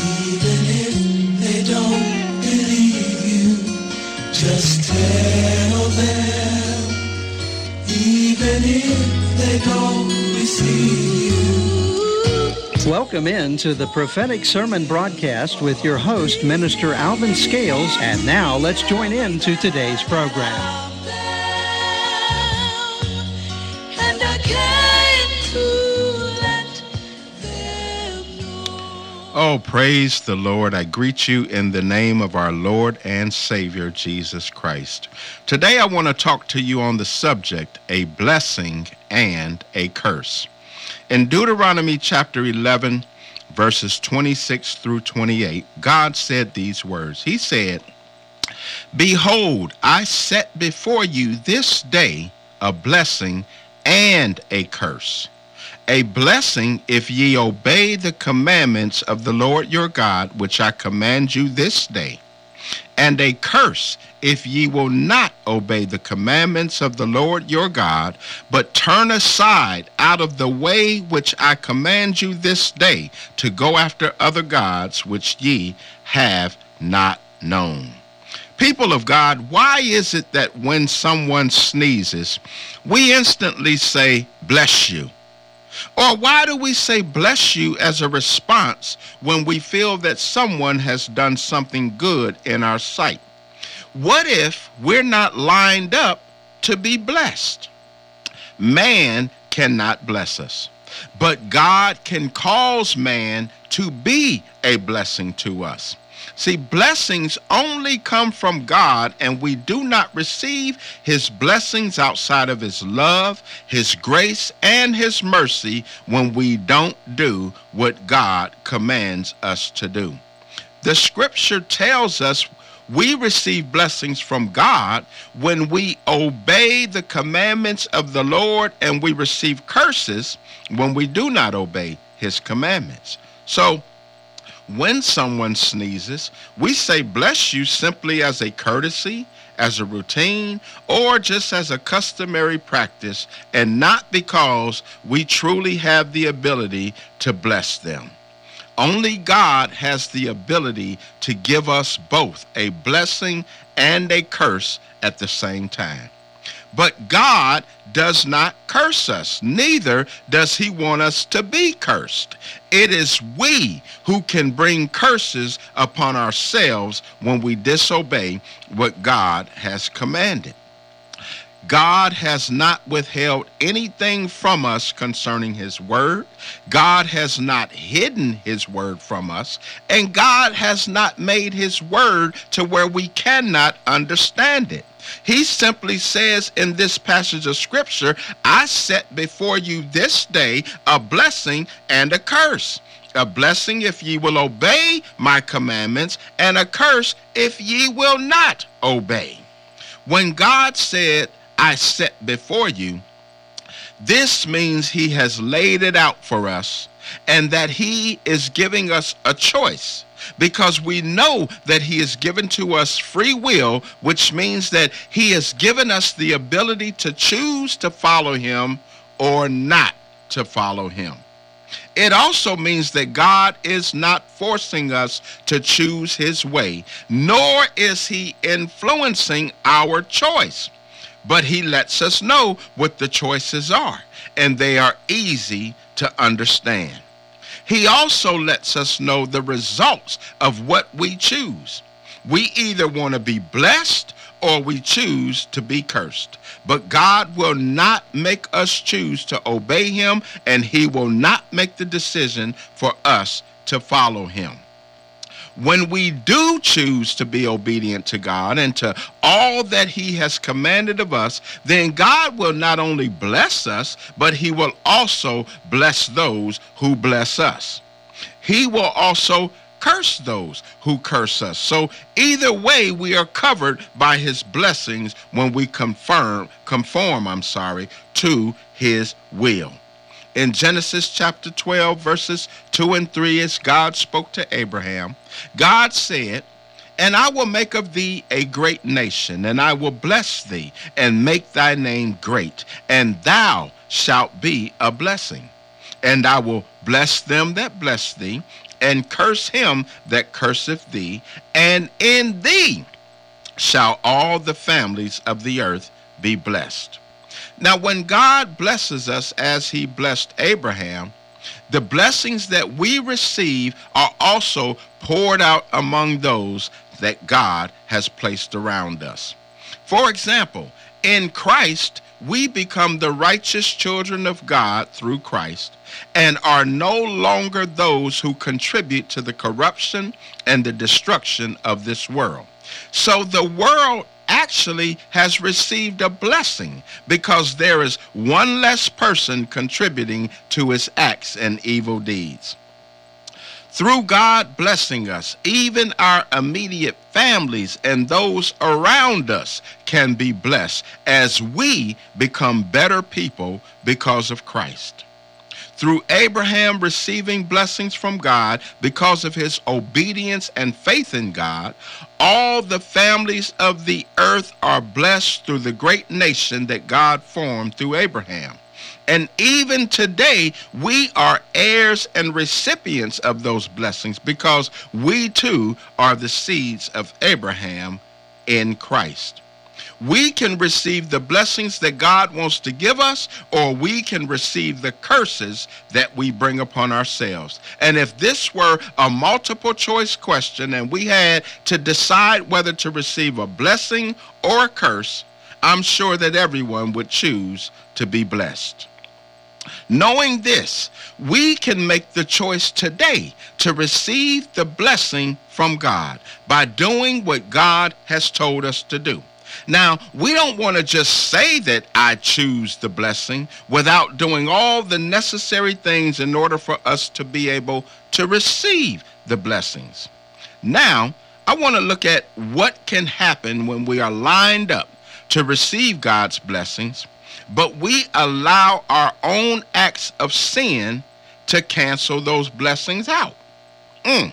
even if they don't believe you. Just tell them, even if they don't you. Welcome in to the prophetic sermon broadcast with your host, Minister Alvin Scales. And now let's join in to today's program. Oh, praise the Lord. I greet you in the name of our Lord and Savior, Jesus Christ. Today I want to talk to you on the subject, a blessing and a curse. In Deuteronomy chapter 11, verses 26 through 28, God said these words. He said, Behold, I set before you this day a blessing and a curse a blessing if ye obey the commandments of the Lord your God, which I command you this day, and a curse if ye will not obey the commandments of the Lord your God, but turn aside out of the way which I command you this day to go after other gods which ye have not known. People of God, why is it that when someone sneezes, we instantly say, Bless you? Or why do we say bless you as a response when we feel that someone has done something good in our sight? What if we're not lined up to be blessed? Man cannot bless us, but God can cause man to be a blessing to us. See, blessings only come from God, and we do not receive His blessings outside of His love, His grace, and His mercy when we don't do what God commands us to do. The scripture tells us we receive blessings from God when we obey the commandments of the Lord, and we receive curses when we do not obey His commandments. So, when someone sneezes, we say bless you simply as a courtesy, as a routine, or just as a customary practice, and not because we truly have the ability to bless them. Only God has the ability to give us both a blessing and a curse at the same time. But God does not curse us, neither does he want us to be cursed. It is we who can bring curses upon ourselves when we disobey what God has commanded. God has not withheld anything from us concerning his word. God has not hidden his word from us. And God has not made his word to where we cannot understand it. He simply says in this passage of scripture, I set before you this day a blessing and a curse. A blessing if ye will obey my commandments, and a curse if ye will not obey. When God said, I set before you, this means he has laid it out for us and that he is giving us a choice because we know that he has given to us free will, which means that he has given us the ability to choose to follow him or not to follow him. It also means that God is not forcing us to choose his way, nor is he influencing our choice. But he lets us know what the choices are, and they are easy to understand. He also lets us know the results of what we choose. We either want to be blessed or we choose to be cursed. But God will not make us choose to obey him, and he will not make the decision for us to follow him when we do choose to be obedient to God and to all that He has commanded of us, then God will not only bless us, but He will also bless those who bless us. He will also curse those who curse us. So either way, we are covered by his blessings when we confirm, conform, I'm sorry, to his will in Genesis chapter 12, verses 2 and 3, as God spoke to Abraham, God said, And I will make of thee a great nation, and I will bless thee, and make thy name great, and thou shalt be a blessing. And I will bless them that bless thee, and curse him that curseth thee, and in thee shall all the families of the earth be blessed. Now, when God blesses us as he blessed Abraham, the blessings that we receive are also poured out among those that God has placed around us. For example, in Christ, we become the righteous children of God through Christ and are no longer those who contribute to the corruption and the destruction of this world. So the world actually has received a blessing because there is one less person contributing to its acts and evil deeds. Through God blessing us, even our immediate families and those around us can be blessed as we become better people because of Christ through Abraham receiving blessings from God because of his obedience and faith in God, all the families of the earth are blessed through the great nation that God formed through Abraham. And even today, we are heirs and recipients of those blessings because we too are the seeds of Abraham in Christ we can receive the blessings that God wants to give us, or we can receive the curses that we bring upon ourselves. And if this were a multiple choice question and we had to decide whether to receive a blessing or a curse, I'm sure that everyone would choose to be blessed. Knowing this, we can make the choice today to receive the blessing from God by doing what God has told us to do. Now, we don't want to just say that I choose the blessing without doing all the necessary things in order for us to be able to receive the blessings. Now, I want to look at what can happen when we are lined up to receive God's blessings, but we allow our own acts of sin to cancel those blessings out. Mm.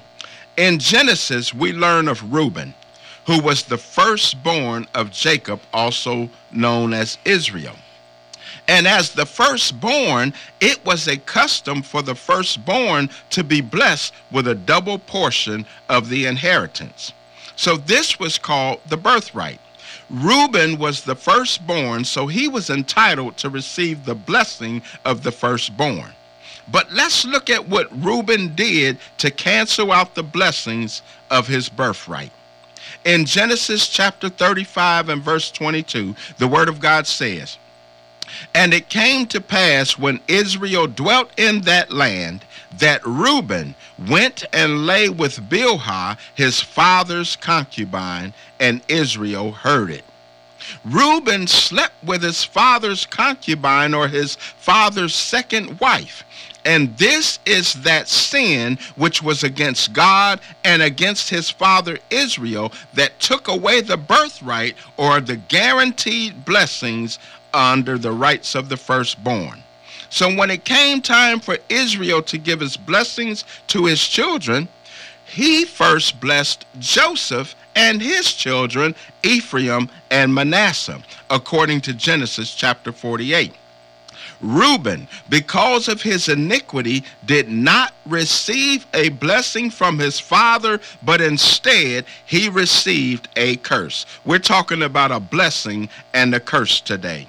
In Genesis, we learn of Reuben who was the firstborn of Jacob, also known as Israel. And as the firstborn, it was a custom for the firstborn to be blessed with a double portion of the inheritance. So this was called the birthright. Reuben was the firstborn, so he was entitled to receive the blessing of the firstborn. But let's look at what Reuben did to cancel out the blessings of his birthright. In Genesis chapter 35 and verse 22, the word of God says, And it came to pass when Israel dwelt in that land that Reuben went and lay with Bilhah, his father's concubine, and Israel heard it. Reuben slept with his father's concubine or his father's second wife. And this is that sin which was against God and against his father Israel that took away the birthright or the guaranteed blessings under the rights of the firstborn. So when it came time for Israel to give his blessings to his children, he first blessed Joseph and his children, Ephraim and Manasseh, according to Genesis chapter 48. Reuben, because of his iniquity, did not receive a blessing from his father, but instead he received a curse. We're talking about a blessing and a curse today.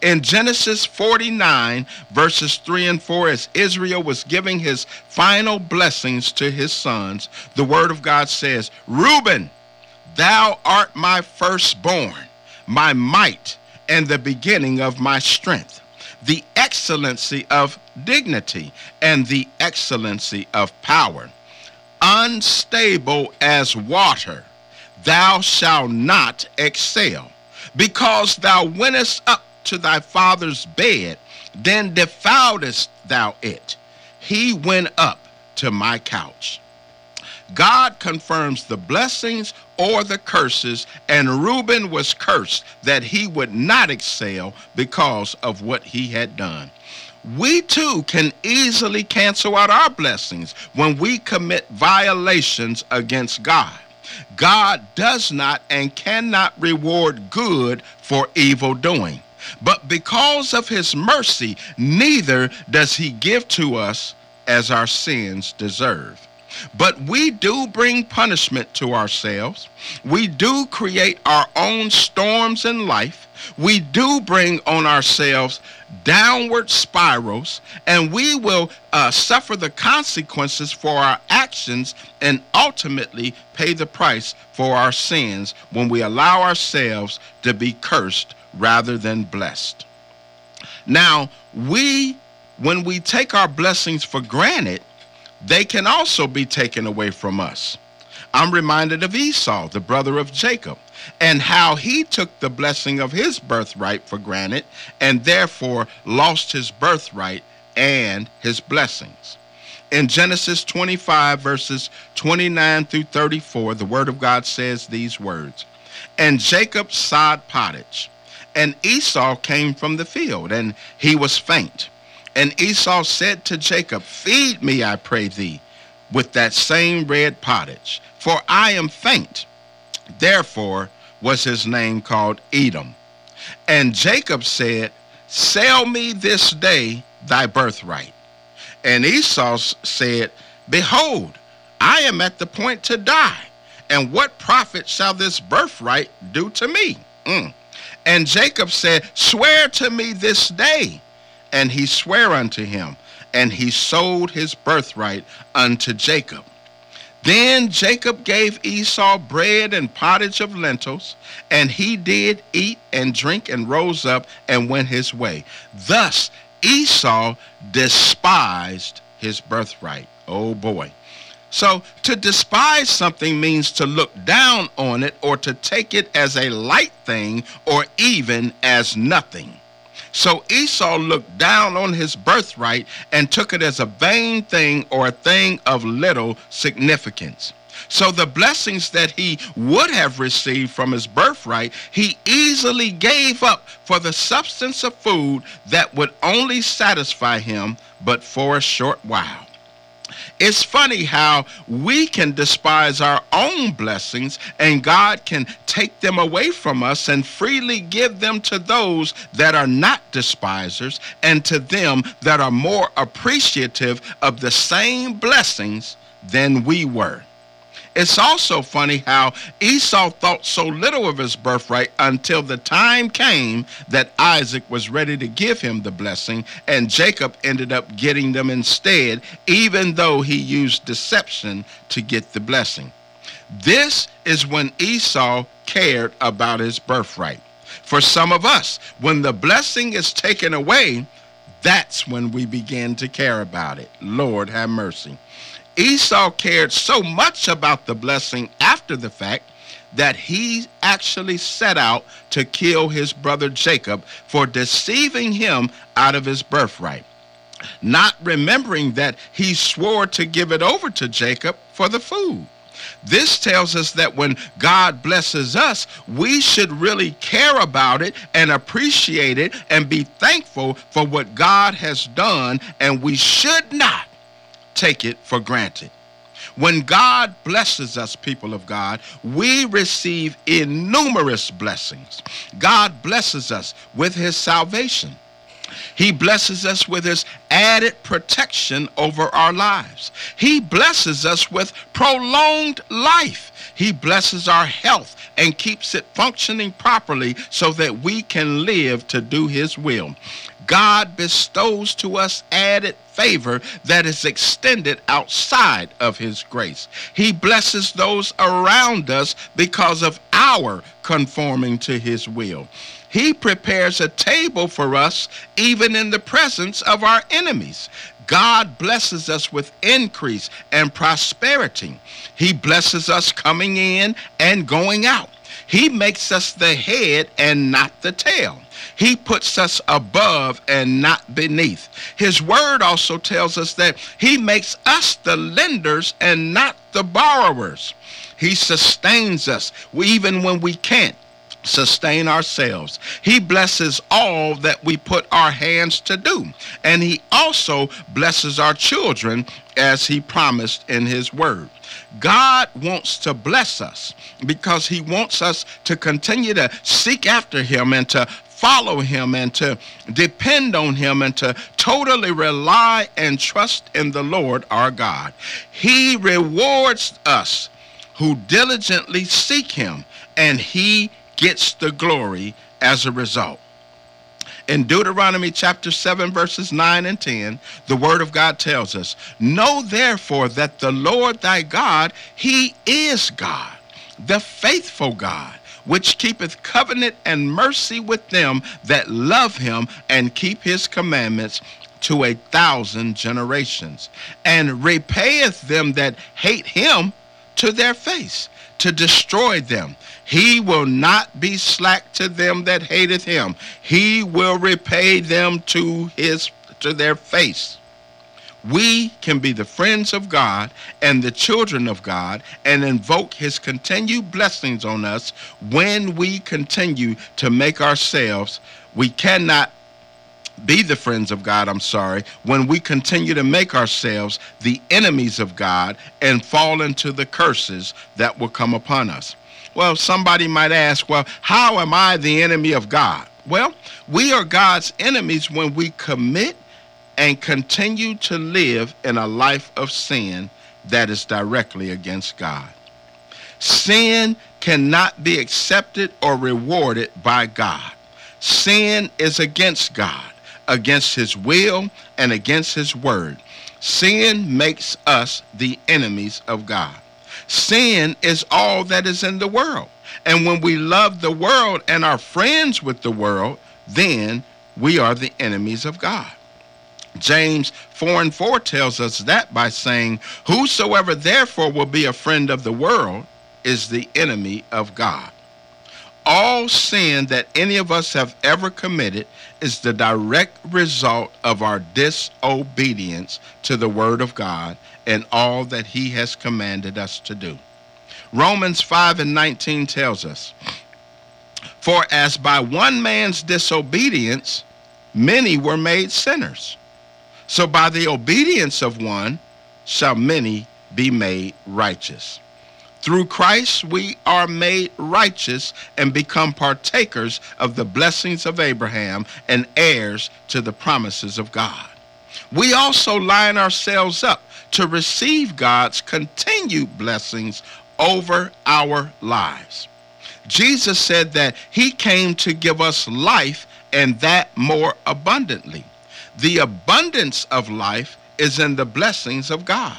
In Genesis 49, verses 3 and 4, as Israel was giving his final blessings to his sons, the word of God says, Reuben, thou art my firstborn, my might, and the beginning of my strength the excellency of dignity and the excellency of power. Unstable as water, thou shalt not excel, because thou wentest up to thy father's bed, then defouledst thou it. He went up to my couch. God confirms the blessings or the curses, and Reuben was cursed that he would not excel because of what he had done. We too can easily cancel out our blessings when we commit violations against God. God does not and cannot reward good for evil doing. But because of his mercy, neither does he give to us as our sins deserve. But we do bring punishment to ourselves. We do create our own storms in life. We do bring on ourselves downward spirals, and we will uh, suffer the consequences for our actions and ultimately pay the price for our sins when we allow ourselves to be cursed rather than blessed. Now, we, when we take our blessings for granted, they can also be taken away from us. I'm reminded of Esau, the brother of Jacob, and how he took the blessing of his birthright for granted and therefore lost his birthright and his blessings. In Genesis 25, verses 29 through 34, the Word of God says these words And Jacob sod pottage, and Esau came from the field, and he was faint. And Esau said to Jacob, Feed me, I pray thee, with that same red pottage, for I am faint. Therefore was his name called Edom. And Jacob said, Sell me this day thy birthright. And Esau said, Behold, I am at the point to die, and what profit shall this birthright do to me? Mm. And Jacob said, Swear to me this day and he sware unto him, and he sold his birthright unto Jacob. Then Jacob gave Esau bread and pottage of lentils, and he did eat and drink and rose up and went his way. Thus Esau despised his birthright. Oh boy. So to despise something means to look down on it or to take it as a light thing or even as nothing. So Esau looked down on his birthright and took it as a vain thing or a thing of little significance. So the blessings that he would have received from his birthright, he easily gave up for the substance of food that would only satisfy him but for a short while. It's funny how we can despise our own blessings and God can take them away from us and freely give them to those that are not despisers and to them that are more appreciative of the same blessings than we were. It's also funny how Esau thought so little of his birthright until the time came that Isaac was ready to give him the blessing, and Jacob ended up getting them instead, even though he used deception to get the blessing. This is when Esau cared about his birthright. For some of us, when the blessing is taken away, that's when we begin to care about it. Lord, have mercy. Esau cared so much about the blessing after the fact that he actually set out to kill his brother Jacob for deceiving him out of his birthright, not remembering that he swore to give it over to Jacob for the food. This tells us that when God blesses us, we should really care about it and appreciate it and be thankful for what God has done, and we should not take it for granted. When God blesses us, people of God, we receive innumerous blessings. God blesses us with his salvation. He blesses us with his added protection over our lives. He blesses us with prolonged life. He blesses our health and keeps it functioning properly so that we can live to do his will. God bestows to us added favor that is extended outside of his grace. He blesses those around us because of our conforming to his will. He prepares a table for us even in the presence of our enemies. God blesses us with increase and prosperity. He blesses us coming in and going out. He makes us the head and not the tail. He puts us above and not beneath. His word also tells us that he makes us the lenders and not the borrowers. He sustains us even when we can't sustain ourselves. He blesses all that we put our hands to do. And he also blesses our children as he promised in his word. God wants to bless us because he wants us to continue to seek after him and to follow him and to depend on him and to totally rely and trust in the Lord our God. He rewards us who diligently seek him, and he gets the glory as a result. In Deuteronomy chapter 7, verses 9 and 10, the word of God tells us, Know therefore that the Lord thy God, he is God, the faithful God, which keepeth covenant and mercy with them that love him and keep his commandments to a thousand generations, and repayeth them that hate him to their face, to destroy them. He will not be slack to them that hateth him. He will repay them to his to their face. We can be the friends of God and the children of God and invoke his continued blessings on us when we continue to make ourselves we cannot be the friends of God, I'm sorry, when we continue to make ourselves the enemies of God and fall into the curses that will come upon us. Well, somebody might ask, well, how am I the enemy of God? Well, we are God's enemies when we commit and continue to live in a life of sin that is directly against God. Sin cannot be accepted or rewarded by God. Sin is against God, against his will, and against his word. Sin makes us the enemies of God. Sin is all that is in the world. And when we love the world and are friends with the world, then we are the enemies of God. James 4 and 4 tells us that by saying, Whosoever therefore will be a friend of the world is the enemy of God. All sin that any of us have ever committed is the direct result of our disobedience to the Word of God and all that He has commanded us to do. Romans 5 and 19 tells us, For as by one man's disobedience many were made sinners, so by the obedience of one shall many be made righteous. Through Christ, we are made righteous and become partakers of the blessings of Abraham and heirs to the promises of God. We also line ourselves up to receive God's continued blessings over our lives. Jesus said that he came to give us life and that more abundantly. The abundance of life is in the blessings of God.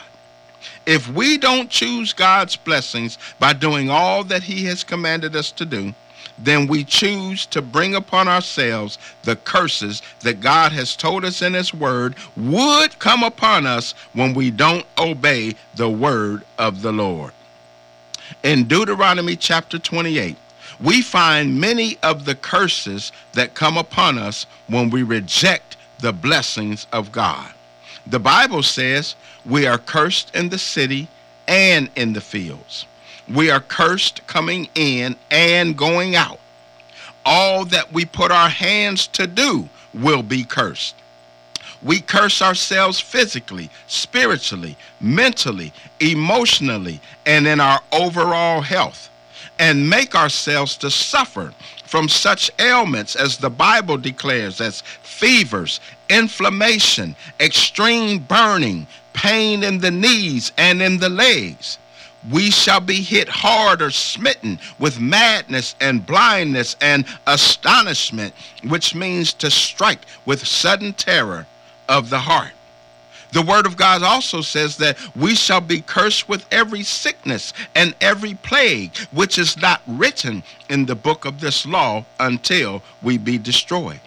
If we don't choose God's blessings by doing all that He has commanded us to do, then we choose to bring upon ourselves the curses that God has told us in His Word would come upon us when we don't obey the Word of the Lord. In Deuteronomy chapter 28, we find many of the curses that come upon us when we reject the blessings of God. The Bible says we are cursed in the city and in the fields. We are cursed coming in and going out. All that we put our hands to do will be cursed. We curse ourselves physically, spiritually, mentally, emotionally, and in our overall health, and make ourselves to suffer from such ailments as the Bible declares as fevers, inflammation, extreme burning, pain in the knees and in the legs. We shall be hit hard or smitten with madness and blindness and astonishment, which means to strike with sudden terror of the heart. The word of God also says that we shall be cursed with every sickness and every plague, which is not written in the book of this law until we be destroyed.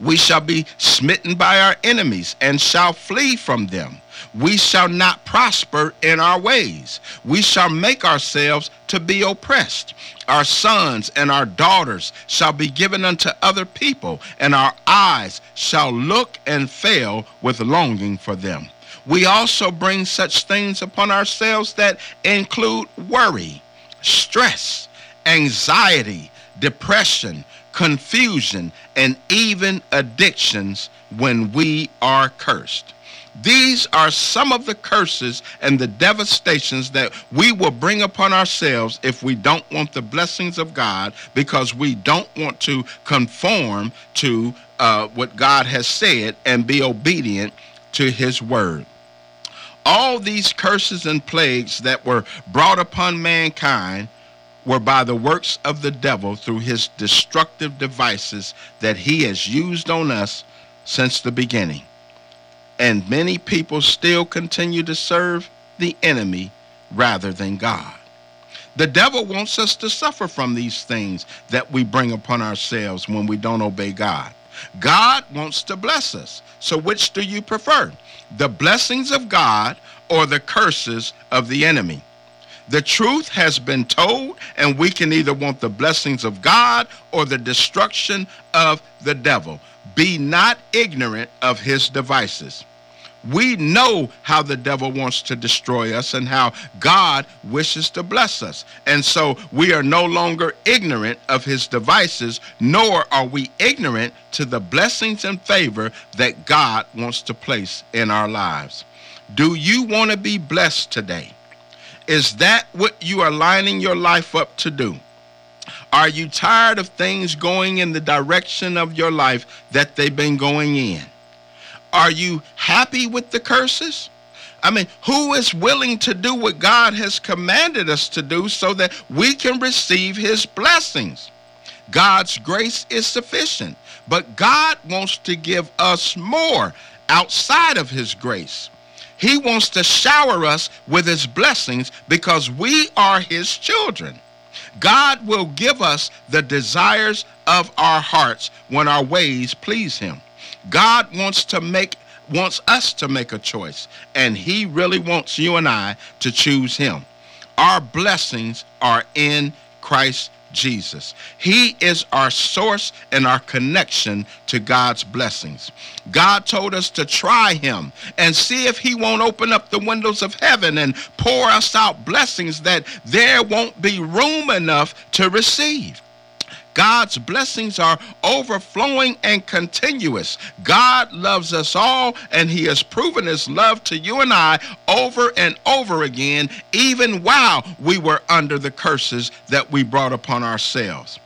We shall be smitten by our enemies and shall flee from them. We shall not prosper in our ways. We shall make ourselves to be oppressed. Our sons and our daughters shall be given unto other people, and our eyes shall look and fail with longing for them. We also bring such things upon ourselves that include worry, stress, anxiety, depression, confusion, and even addictions when we are cursed. These are some of the curses and the devastations that we will bring upon ourselves if we don't want the blessings of God because we don't want to conform to uh, what God has said and be obedient to his word. All these curses and plagues that were brought upon mankind were by the works of the devil through his destructive devices that he has used on us since the beginning. And many people still continue to serve the enemy rather than God. The devil wants us to suffer from these things that we bring upon ourselves when we don't obey God. God wants to bless us. So, which do you prefer? The blessings of God or the curses of the enemy? The truth has been told, and we can either want the blessings of God or the destruction of the devil. Be not ignorant of his devices. We know how the devil wants to destroy us and how God wishes to bless us. And so we are no longer ignorant of his devices, nor are we ignorant to the blessings and favor that God wants to place in our lives. Do you want to be blessed today? Is that what you are lining your life up to do? Are you tired of things going in the direction of your life that they've been going in? Are you happy with the curses? I mean, who is willing to do what God has commanded us to do so that we can receive his blessings? God's grace is sufficient, but God wants to give us more outside of his grace. He wants to shower us with his blessings because we are his children. God will give us the desires of our hearts when our ways please him. God wants to make wants us to make a choice and he really wants you and I to choose him. Our blessings are in Christ Jesus. He is our source and our connection to God's blessings. God told us to try him and see if he won't open up the windows of heaven and pour us out blessings that there won't be room enough to receive. God's blessings are overflowing and continuous. God loves us all, and He has proven His love to you and I over and over again, even while we were under the curses that we brought upon ourselves.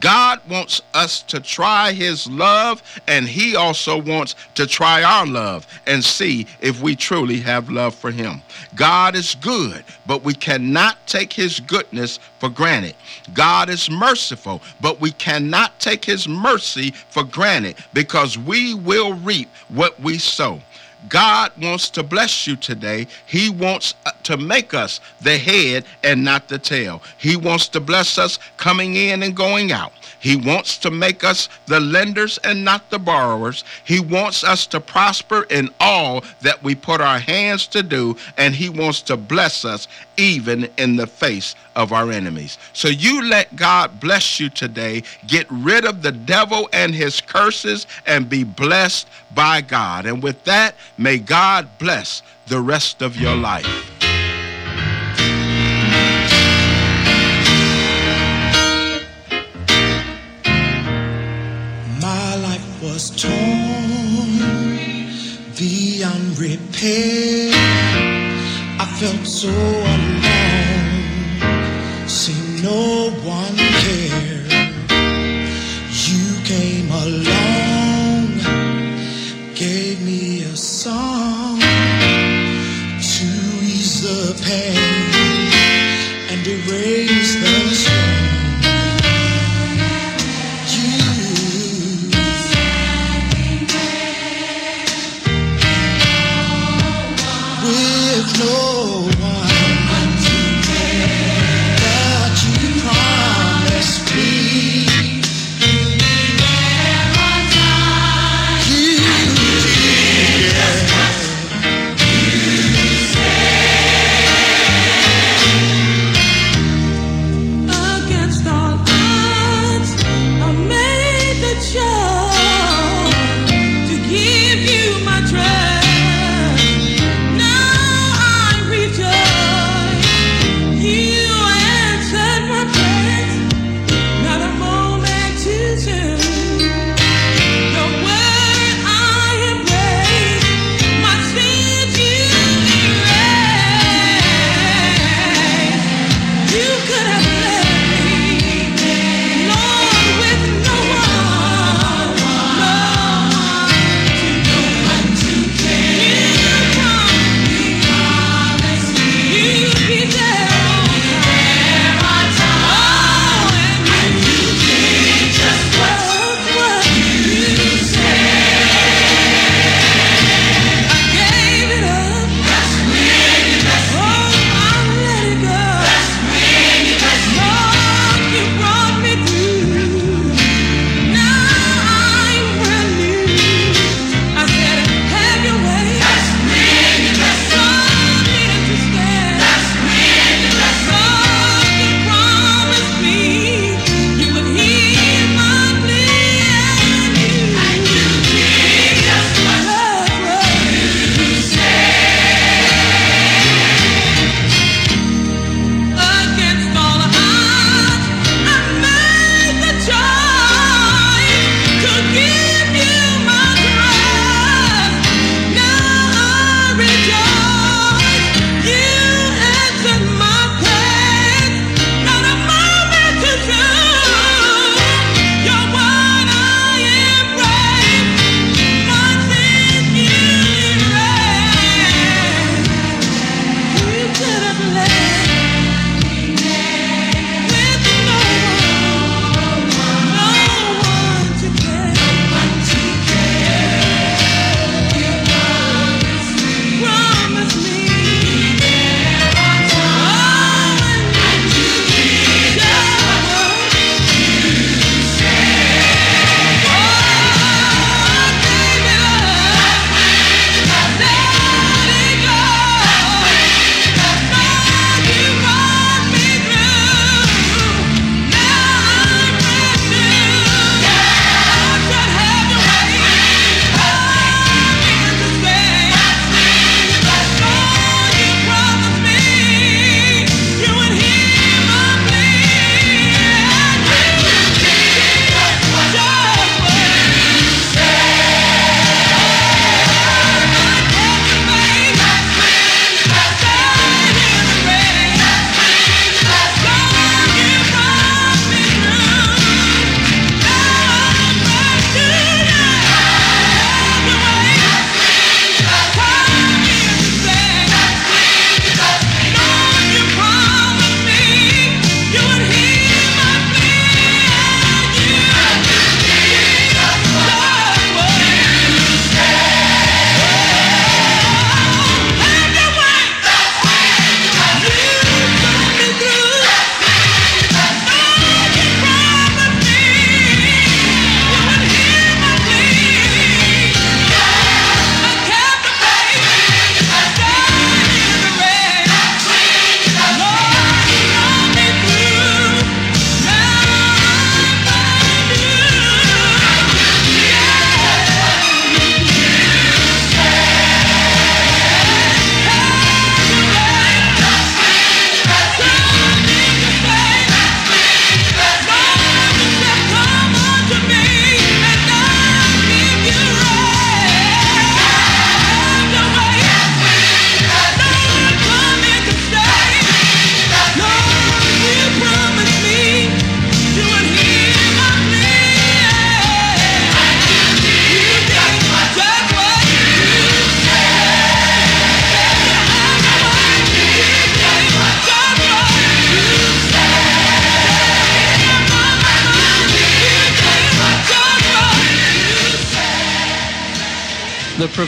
God wants us to try his love, and he also wants to try our love and see if we truly have love for him. God is good, but we cannot take his goodness for granted. God is merciful, but we cannot take his mercy for granted because we will reap what we sow. God wants to bless you today. He wants uh, to make us the head and not the tail. He wants to bless us coming in and going out. He wants to make us the lenders and not the borrowers. He wants us to prosper in all that we put our hands to do, and He wants to bless us even in the face of our enemies. So you let God bless you today. Get rid of the devil and his curses and be blessed by God. And with that, may God bless the rest of your life. My life was torn beyond repair. Felt so alone, see no one care. You came along,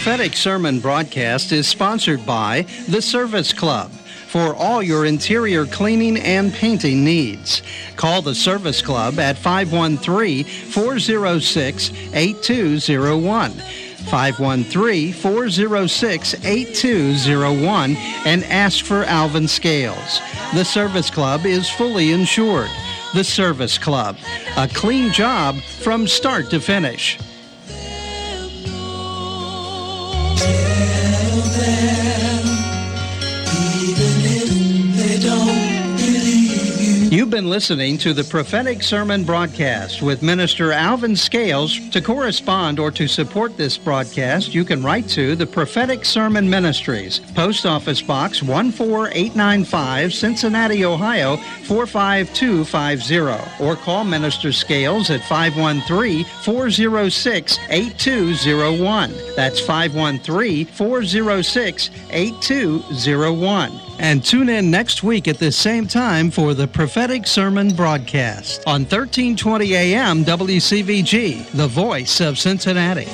prophetic sermon broadcast is sponsored by The Service Club for all your interior cleaning and painting needs. Call the Service Club at 513 406 8201. 513 406 8201 and ask for Alvin Scales. The Service Club is fully insured. The Service Club, a clean job from start to finish. You've been listening to the prophetic sermon broadcast with Minister Alvin Scales. To correspond or to support this broadcast, you can write to the Prophetic Sermon Ministries, Post Office Box 14895, Cincinnati, Ohio 45250, or call Minister Scales at 513 406 8201. That's 513 406 8201. And tune in next week at the same time for the prophetic sermon broadcast on 1320 AM WCVG, the voice of Cincinnati.